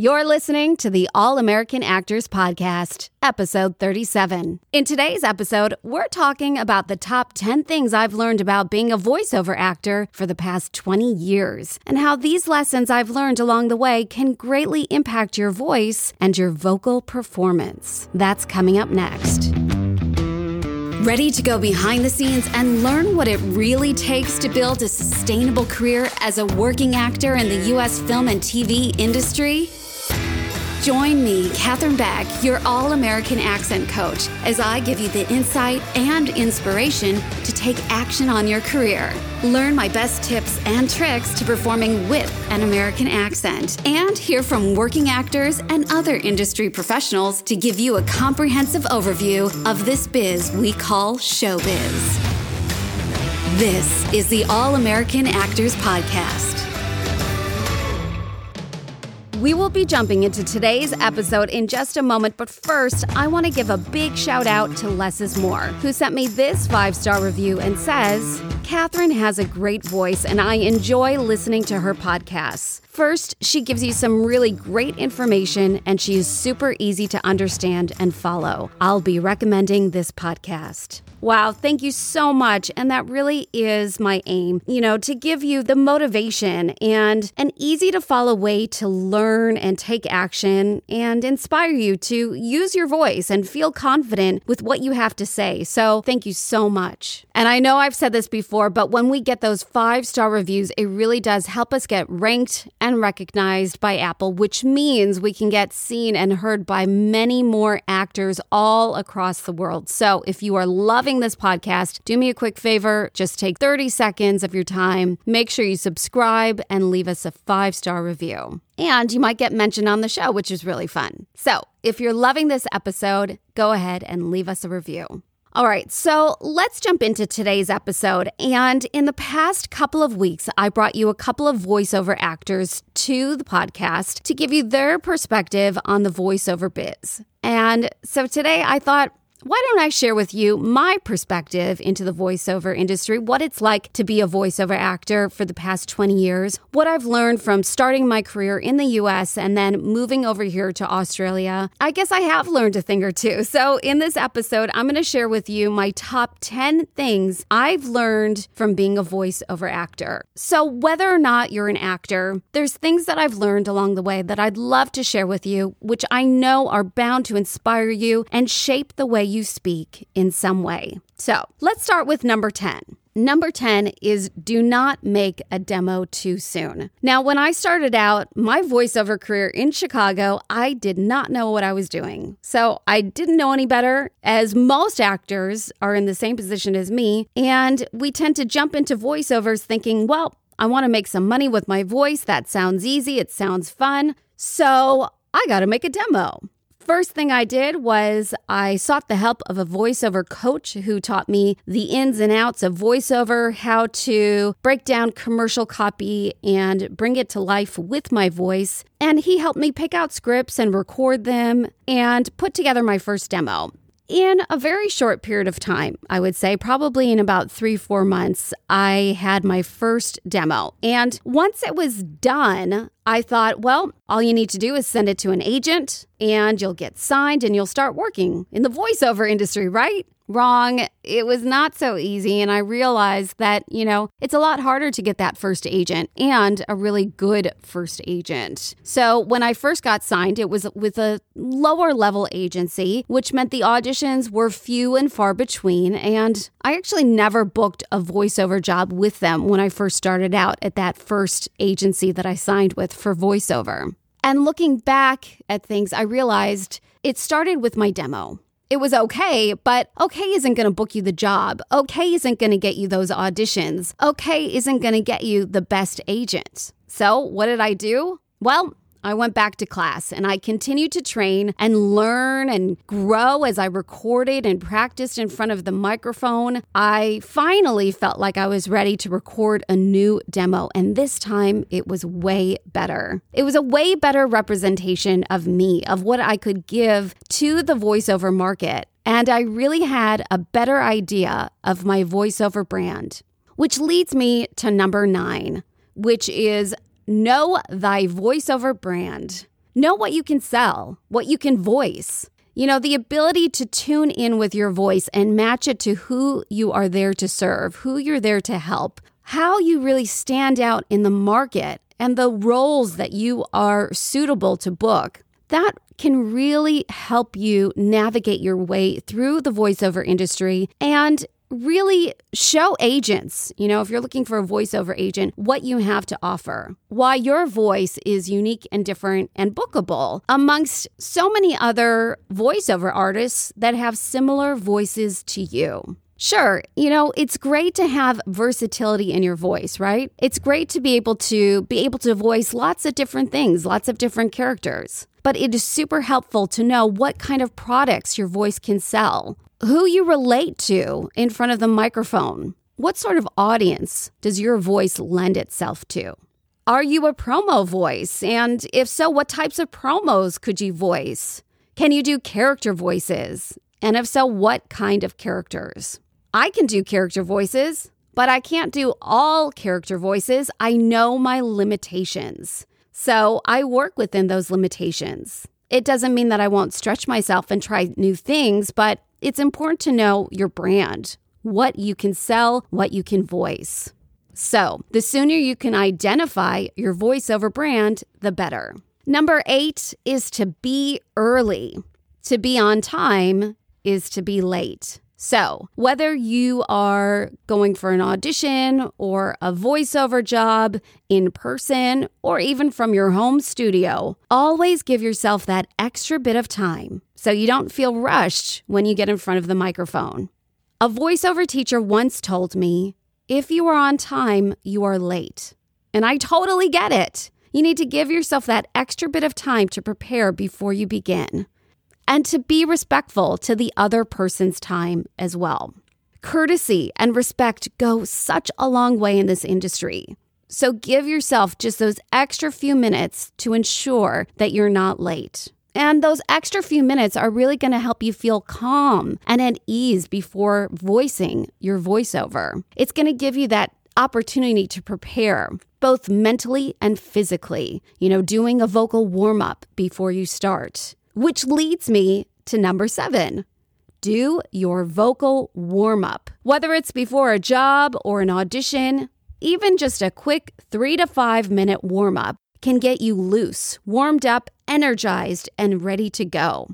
You're listening to the All American Actors Podcast, episode 37. In today's episode, we're talking about the top 10 things I've learned about being a voiceover actor for the past 20 years, and how these lessons I've learned along the way can greatly impact your voice and your vocal performance. That's coming up next. Ready to go behind the scenes and learn what it really takes to build a sustainable career as a working actor in the U.S. film and TV industry? Join me, Katherine Beck, your all American accent coach, as I give you the insight and inspiration to take action on your career. Learn my best tips and tricks to performing with an American accent, and hear from working actors and other industry professionals to give you a comprehensive overview of this biz we call showbiz. This is the All American Actors Podcast. We will be jumping into today's episode in just a moment, but first, I want to give a big shout out to Less is More, who sent me this five star review and says, Katherine has a great voice, and I enjoy listening to her podcasts. First, she gives you some really great information, and she is super easy to understand and follow. I'll be recommending this podcast. Wow, thank you so much. And that really is my aim, you know, to give you the motivation and an easy to follow way to learn and take action and inspire you to use your voice and feel confident with what you have to say. So thank you so much. And I know I've said this before, but when we get those five star reviews, it really does help us get ranked and recognized by Apple, which means we can get seen and heard by many more actors all across the world. So if you are loving loving this podcast, do me a quick favor. Just take 30 seconds of your time. Make sure you subscribe and leave us a five star review. And you might get mentioned on the show, which is really fun. So if you're loving this episode, go ahead and leave us a review. All right, so let's jump into today's episode. And in the past couple of weeks, I brought you a couple of voiceover actors to the podcast to give you their perspective on the voiceover biz. And so today I thought, why don't I share with you my perspective into the voiceover industry, what it's like to be a voiceover actor for the past 20 years, what I've learned from starting my career in the US and then moving over here to Australia. I guess I have learned a thing or two. So, in this episode, I'm going to share with you my top 10 things I've learned from being a voiceover actor. So, whether or not you're an actor, there's things that I've learned along the way that I'd love to share with you, which I know are bound to inspire you and shape the way you speak in some way. So let's start with number 10. Number 10 is do not make a demo too soon. Now, when I started out my voiceover career in Chicago, I did not know what I was doing. So I didn't know any better, as most actors are in the same position as me. And we tend to jump into voiceovers thinking, well, I want to make some money with my voice. That sounds easy, it sounds fun. So I got to make a demo. First thing I did was I sought the help of a voiceover coach who taught me the ins and outs of voiceover, how to break down commercial copy and bring it to life with my voice. And he helped me pick out scripts and record them and put together my first demo in a very short period of time, I would say, probably in about three, four months, I had my first demo. And once it was done, I thought, well, all you need to do is send it to an agent and you'll get signed and you'll start working in the voiceover industry, right? Wrong. It was not so easy. And I realized that, you know, it's a lot harder to get that first agent and a really good first agent. So when I first got signed, it was with a lower level agency, which meant the auditions were few and far between. And I actually never booked a voiceover job with them when I first started out at that first agency that I signed with for voiceover. And looking back at things, I realized it started with my demo it was okay, but okay isn't going to book you the job. Okay isn't going to get you those auditions. Okay isn't going to get you the best agent. So, what did I do? Well, I went back to class and I continued to train and learn and grow as I recorded and practiced in front of the microphone. I finally felt like I was ready to record a new demo, and this time it was way better. It was a way better representation of me, of what I could give to the voiceover market. And I really had a better idea of my voiceover brand, which leads me to number nine, which is Know thy voiceover brand. Know what you can sell, what you can voice. You know, the ability to tune in with your voice and match it to who you are there to serve, who you're there to help, how you really stand out in the market, and the roles that you are suitable to book. That can really help you navigate your way through the voiceover industry and really show agents, you know, if you're looking for a voiceover agent, what you have to offer, why your voice is unique and different and bookable amongst so many other voiceover artists that have similar voices to you. Sure, you know, it's great to have versatility in your voice, right? It's great to be able to be able to voice lots of different things, lots of different characters. But it is super helpful to know what kind of products your voice can sell, who you relate to in front of the microphone. What sort of audience does your voice lend itself to? Are you a promo voice? And if so, what types of promos could you voice? Can you do character voices? And if so, what kind of characters? I can do character voices, but I can't do all character voices. I know my limitations. So I work within those limitations. It doesn't mean that I won't stretch myself and try new things, but it's important to know your brand, what you can sell, what you can voice. So, the sooner you can identify your voiceover brand, the better. Number eight is to be early. To be on time is to be late. So, whether you are going for an audition or a voiceover job in person or even from your home studio, always give yourself that extra bit of time so you don't feel rushed when you get in front of the microphone. A voiceover teacher once told me, if you are on time, you are late. And I totally get it. You need to give yourself that extra bit of time to prepare before you begin and to be respectful to the other person's time as well. Courtesy and respect go such a long way in this industry. So give yourself just those extra few minutes to ensure that you're not late. And those extra few minutes are really going to help you feel calm and at ease before voicing your voiceover. It's going to give you that opportunity to prepare both mentally and physically, you know, doing a vocal warm up before you start. Which leads me to number seven do your vocal warm up. Whether it's before a job or an audition, even just a quick three to five minute warm up can get you loose, warmed up, energized, and ready to go.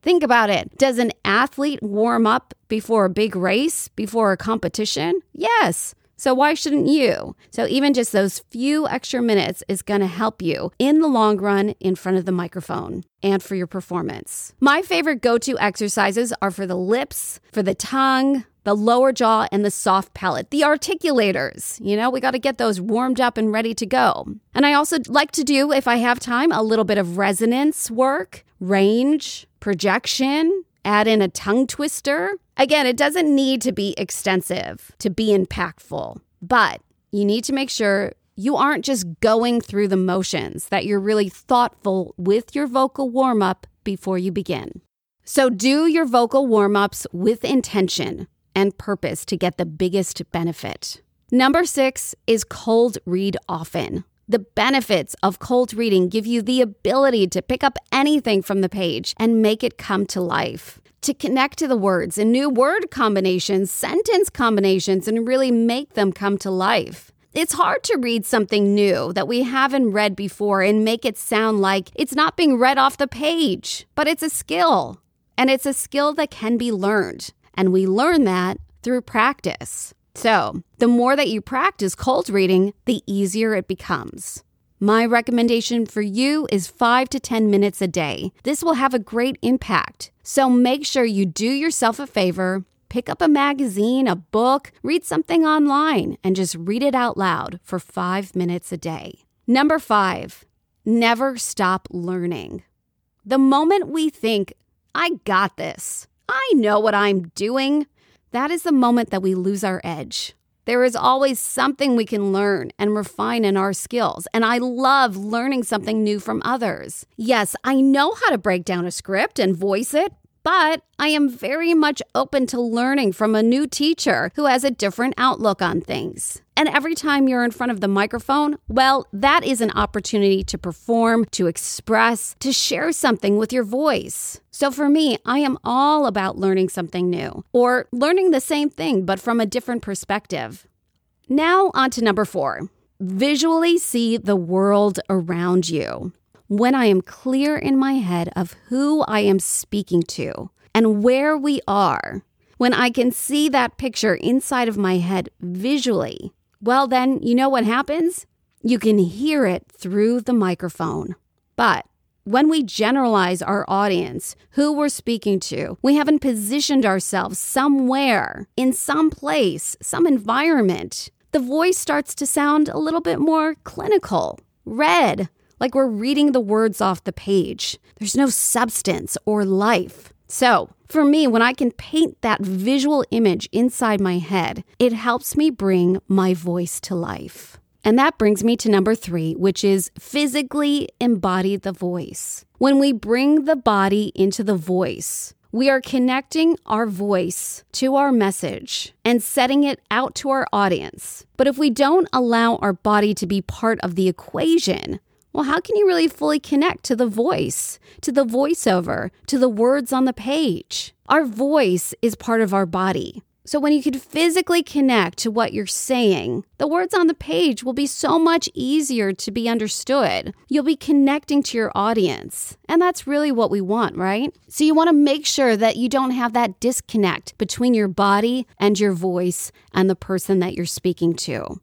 Think about it. Does an athlete warm up before a big race, before a competition? Yes. So why shouldn't you? So even just those few extra minutes is going to help you in the long run in front of the microphone and for your performance. My favorite go-to exercises are for the lips, for the tongue, the lower jaw and the soft palate, the articulators. You know, we got to get those warmed up and ready to go. And I also like to do, if I have time, a little bit of resonance work, range, projection, add in a tongue twister. Again, it doesn't need to be extensive to be impactful, but you need to make sure you aren't just going through the motions, that you're really thoughtful with your vocal warm up before you begin. So, do your vocal warm ups with intention and purpose to get the biggest benefit. Number six is cold read often. The benefits of cold reading give you the ability to pick up anything from the page and make it come to life. To connect to the words and new word combinations, sentence combinations, and really make them come to life. It's hard to read something new that we haven't read before and make it sound like it's not being read off the page, but it's a skill. And it's a skill that can be learned. And we learn that through practice. So, the more that you practice cold reading, the easier it becomes. My recommendation for you is 5 to 10 minutes a day. This will have a great impact. So make sure you do yourself a favor, pick up a magazine, a book, read something online, and just read it out loud for 5 minutes a day. Number 5, never stop learning. The moment we think, I got this, I know what I'm doing, that is the moment that we lose our edge. There is always something we can learn and refine in our skills, and I love learning something new from others. Yes, I know how to break down a script and voice it, But I am very much open to learning from a new teacher who has a different outlook on things. And every time you're in front of the microphone, well, that is an opportunity to perform, to express, to share something with your voice. So for me, I am all about learning something new or learning the same thing but from a different perspective. Now, on to number four visually see the world around you. When I am clear in my head of who I am speaking to and where we are, when I can see that picture inside of my head visually, well, then you know what happens? You can hear it through the microphone. But when we generalize our audience, who we're speaking to, we haven't positioned ourselves somewhere, in some place, some environment. The voice starts to sound a little bit more clinical, read, like we're reading the words off the page. There's no substance or life. So, for me, when I can paint that visual image inside my head, it helps me bring my voice to life. And that brings me to number three, which is physically embody the voice. When we bring the body into the voice, we are connecting our voice to our message and setting it out to our audience. But if we don't allow our body to be part of the equation, well, how can you really fully connect to the voice, to the voiceover, to the words on the page? Our voice is part of our body. So when you can physically connect to what you're saying, the words on the page will be so much easier to be understood. You'll be connecting to your audience. And that's really what we want, right? So you want to make sure that you don't have that disconnect between your body and your voice and the person that you're speaking to.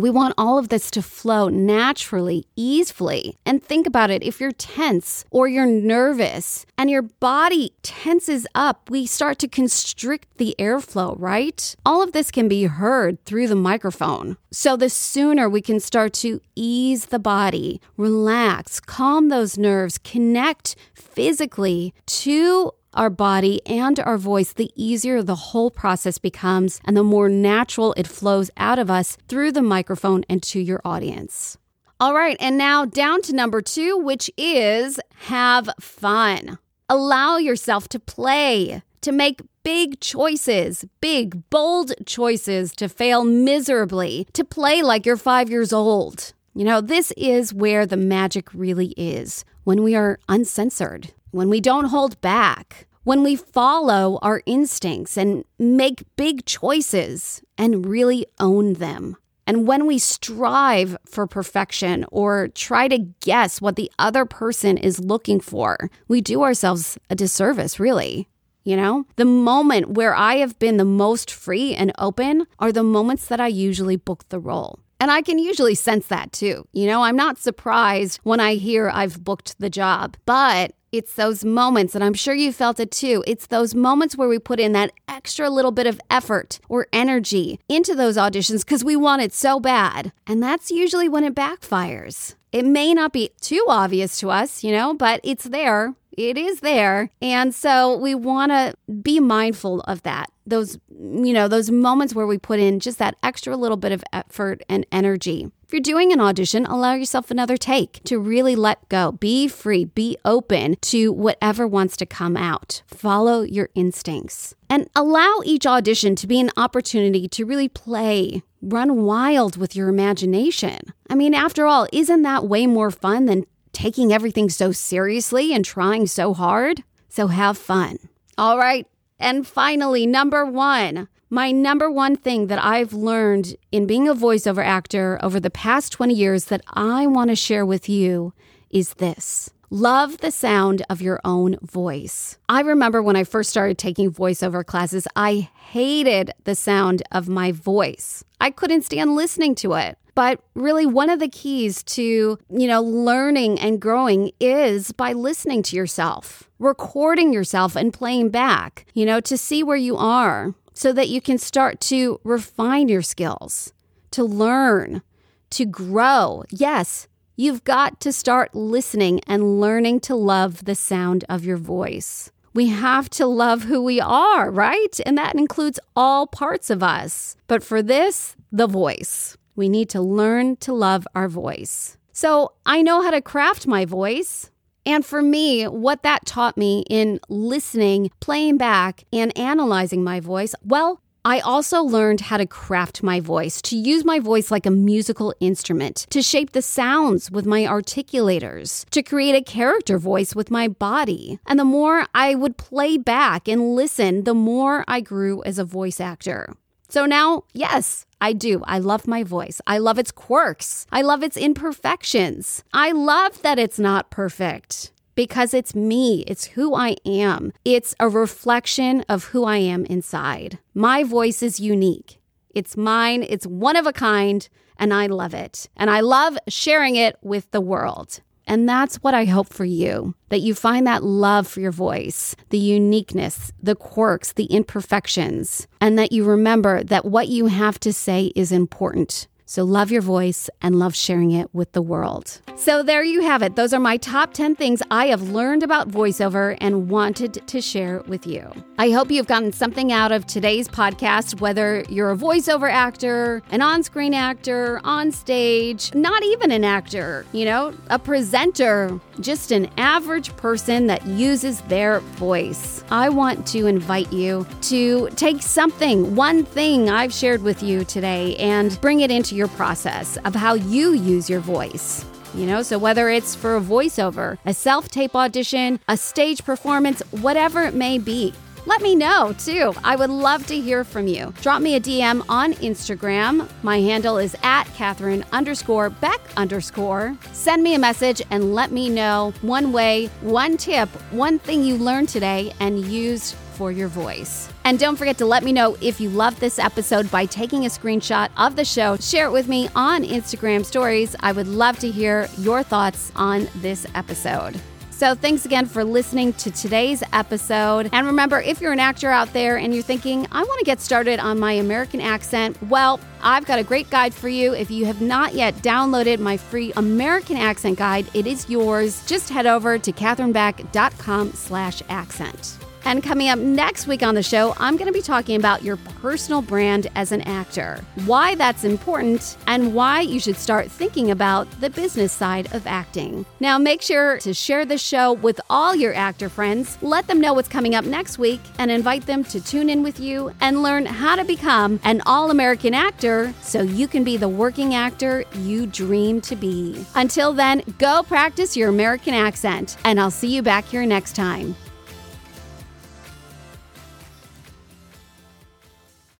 We want all of this to flow naturally, easily. And think about it if you're tense or you're nervous and your body tenses up, we start to constrict the airflow, right? All of this can be heard through the microphone. So the sooner we can start to ease the body, relax, calm those nerves, connect physically to our body and our voice, the easier the whole process becomes and the more natural it flows out of us through the microphone and to your audience. All right, and now down to number two, which is have fun. Allow yourself to play, to make big choices, big, bold choices, to fail miserably, to play like you're five years old. You know, this is where the magic really is when we are uncensored, when we don't hold back, when we follow our instincts and make big choices and really own them. And when we strive for perfection or try to guess what the other person is looking for, we do ourselves a disservice, really. You know, the moment where I have been the most free and open are the moments that I usually book the role. And I can usually sense that too. You know, I'm not surprised when I hear I've booked the job, but it's those moments, and I'm sure you felt it too. It's those moments where we put in that extra little bit of effort or energy into those auditions because we want it so bad. And that's usually when it backfires. It may not be too obvious to us, you know, but it's there. It is there. And so we want to be mindful of that. Those, you know, those moments where we put in just that extra little bit of effort and energy. If you're doing an audition, allow yourself another take to really let go. Be free, be open to whatever wants to come out. Follow your instincts. And allow each audition to be an opportunity to really play, run wild with your imagination. I mean, after all, isn't that way more fun than taking everything so seriously and trying so hard? So have fun. All right. And finally, number one, my number one thing that I've learned in being a voiceover actor over the past 20 years that I want to share with you is this. Love the sound of your own voice. I remember when I first started taking voiceover classes, I hated the sound of my voice. I couldn't stand listening to it. But really, one of the keys to, you know, learning and growing is by listening to yourself, recording yourself and playing back, you know, to see where you are so that you can start to refine your skills, to learn, to grow. Yes, you've got to start listening and learning to love the sound of your voice. We have to love who we are, right? And that includes all parts of us. But for this, the voice. We need to learn to love our voice. So I know how to craft my voice. And for me, what that taught me in listening, playing back, and analyzing my voice, well, I also learned how to craft my voice, to use my voice like a musical instrument, to shape the sounds with my articulators, to create a character voice with my body. And the more I would play back and listen, the more I grew as a voice actor. So now, yes, I do. I love my voice. I love its quirks. I love its imperfections. I love that it's not perfect because it's me. It's who I am. It's a reflection of who I am inside. My voice is unique. It's mine. It's one of a kind, and I love it. And I love sharing it with the world. And that's what I hope for you that you find that love for your voice, the uniqueness, the quirks, the imperfections, and that you remember that what you have to say is important. So love your voice and love sharing it with the world. So there you have it. Those are my top 10 things I have learned about voiceover and wanted to share with you. I hope you've gotten something out of today's podcast, whether you're a voiceover actor, an on screen actor, on stage, not even an actor, you know, a presenter, just an average person that uses their voice. I want to invite you to take something, one thing I've shared with you today, and bring it into your process of how you use your voice. You know, so whether it's for a voiceover, a self tape audition, a stage performance, whatever it may be, let me know too. I would love to hear from you. Drop me a DM on Instagram. My handle is at Katherine underscore Beck underscore. Send me a message and let me know one way, one tip, one thing you learned today and used for your voice. And don't forget to let me know if you loved this episode by taking a screenshot of the show. Share it with me on Instagram stories. I would love to hear your thoughts on this episode. So, thanks again for listening to today's episode. And remember, if you're an actor out there and you're thinking, I want to get started on my American accent, well, I've got a great guide for you. If you have not yet downloaded my free American accent guide, it is yours. Just head over to katherinebeck.com slash accent. And coming up next week on the show, I'm going to be talking about your personal brand as an actor, why that's important, and why you should start thinking about the business side of acting. Now, make sure to share the show with all your actor friends, let them know what's coming up next week, and invite them to tune in with you and learn how to become an all American actor so you can be the working actor you dream to be. Until then, go practice your American accent, and I'll see you back here next time.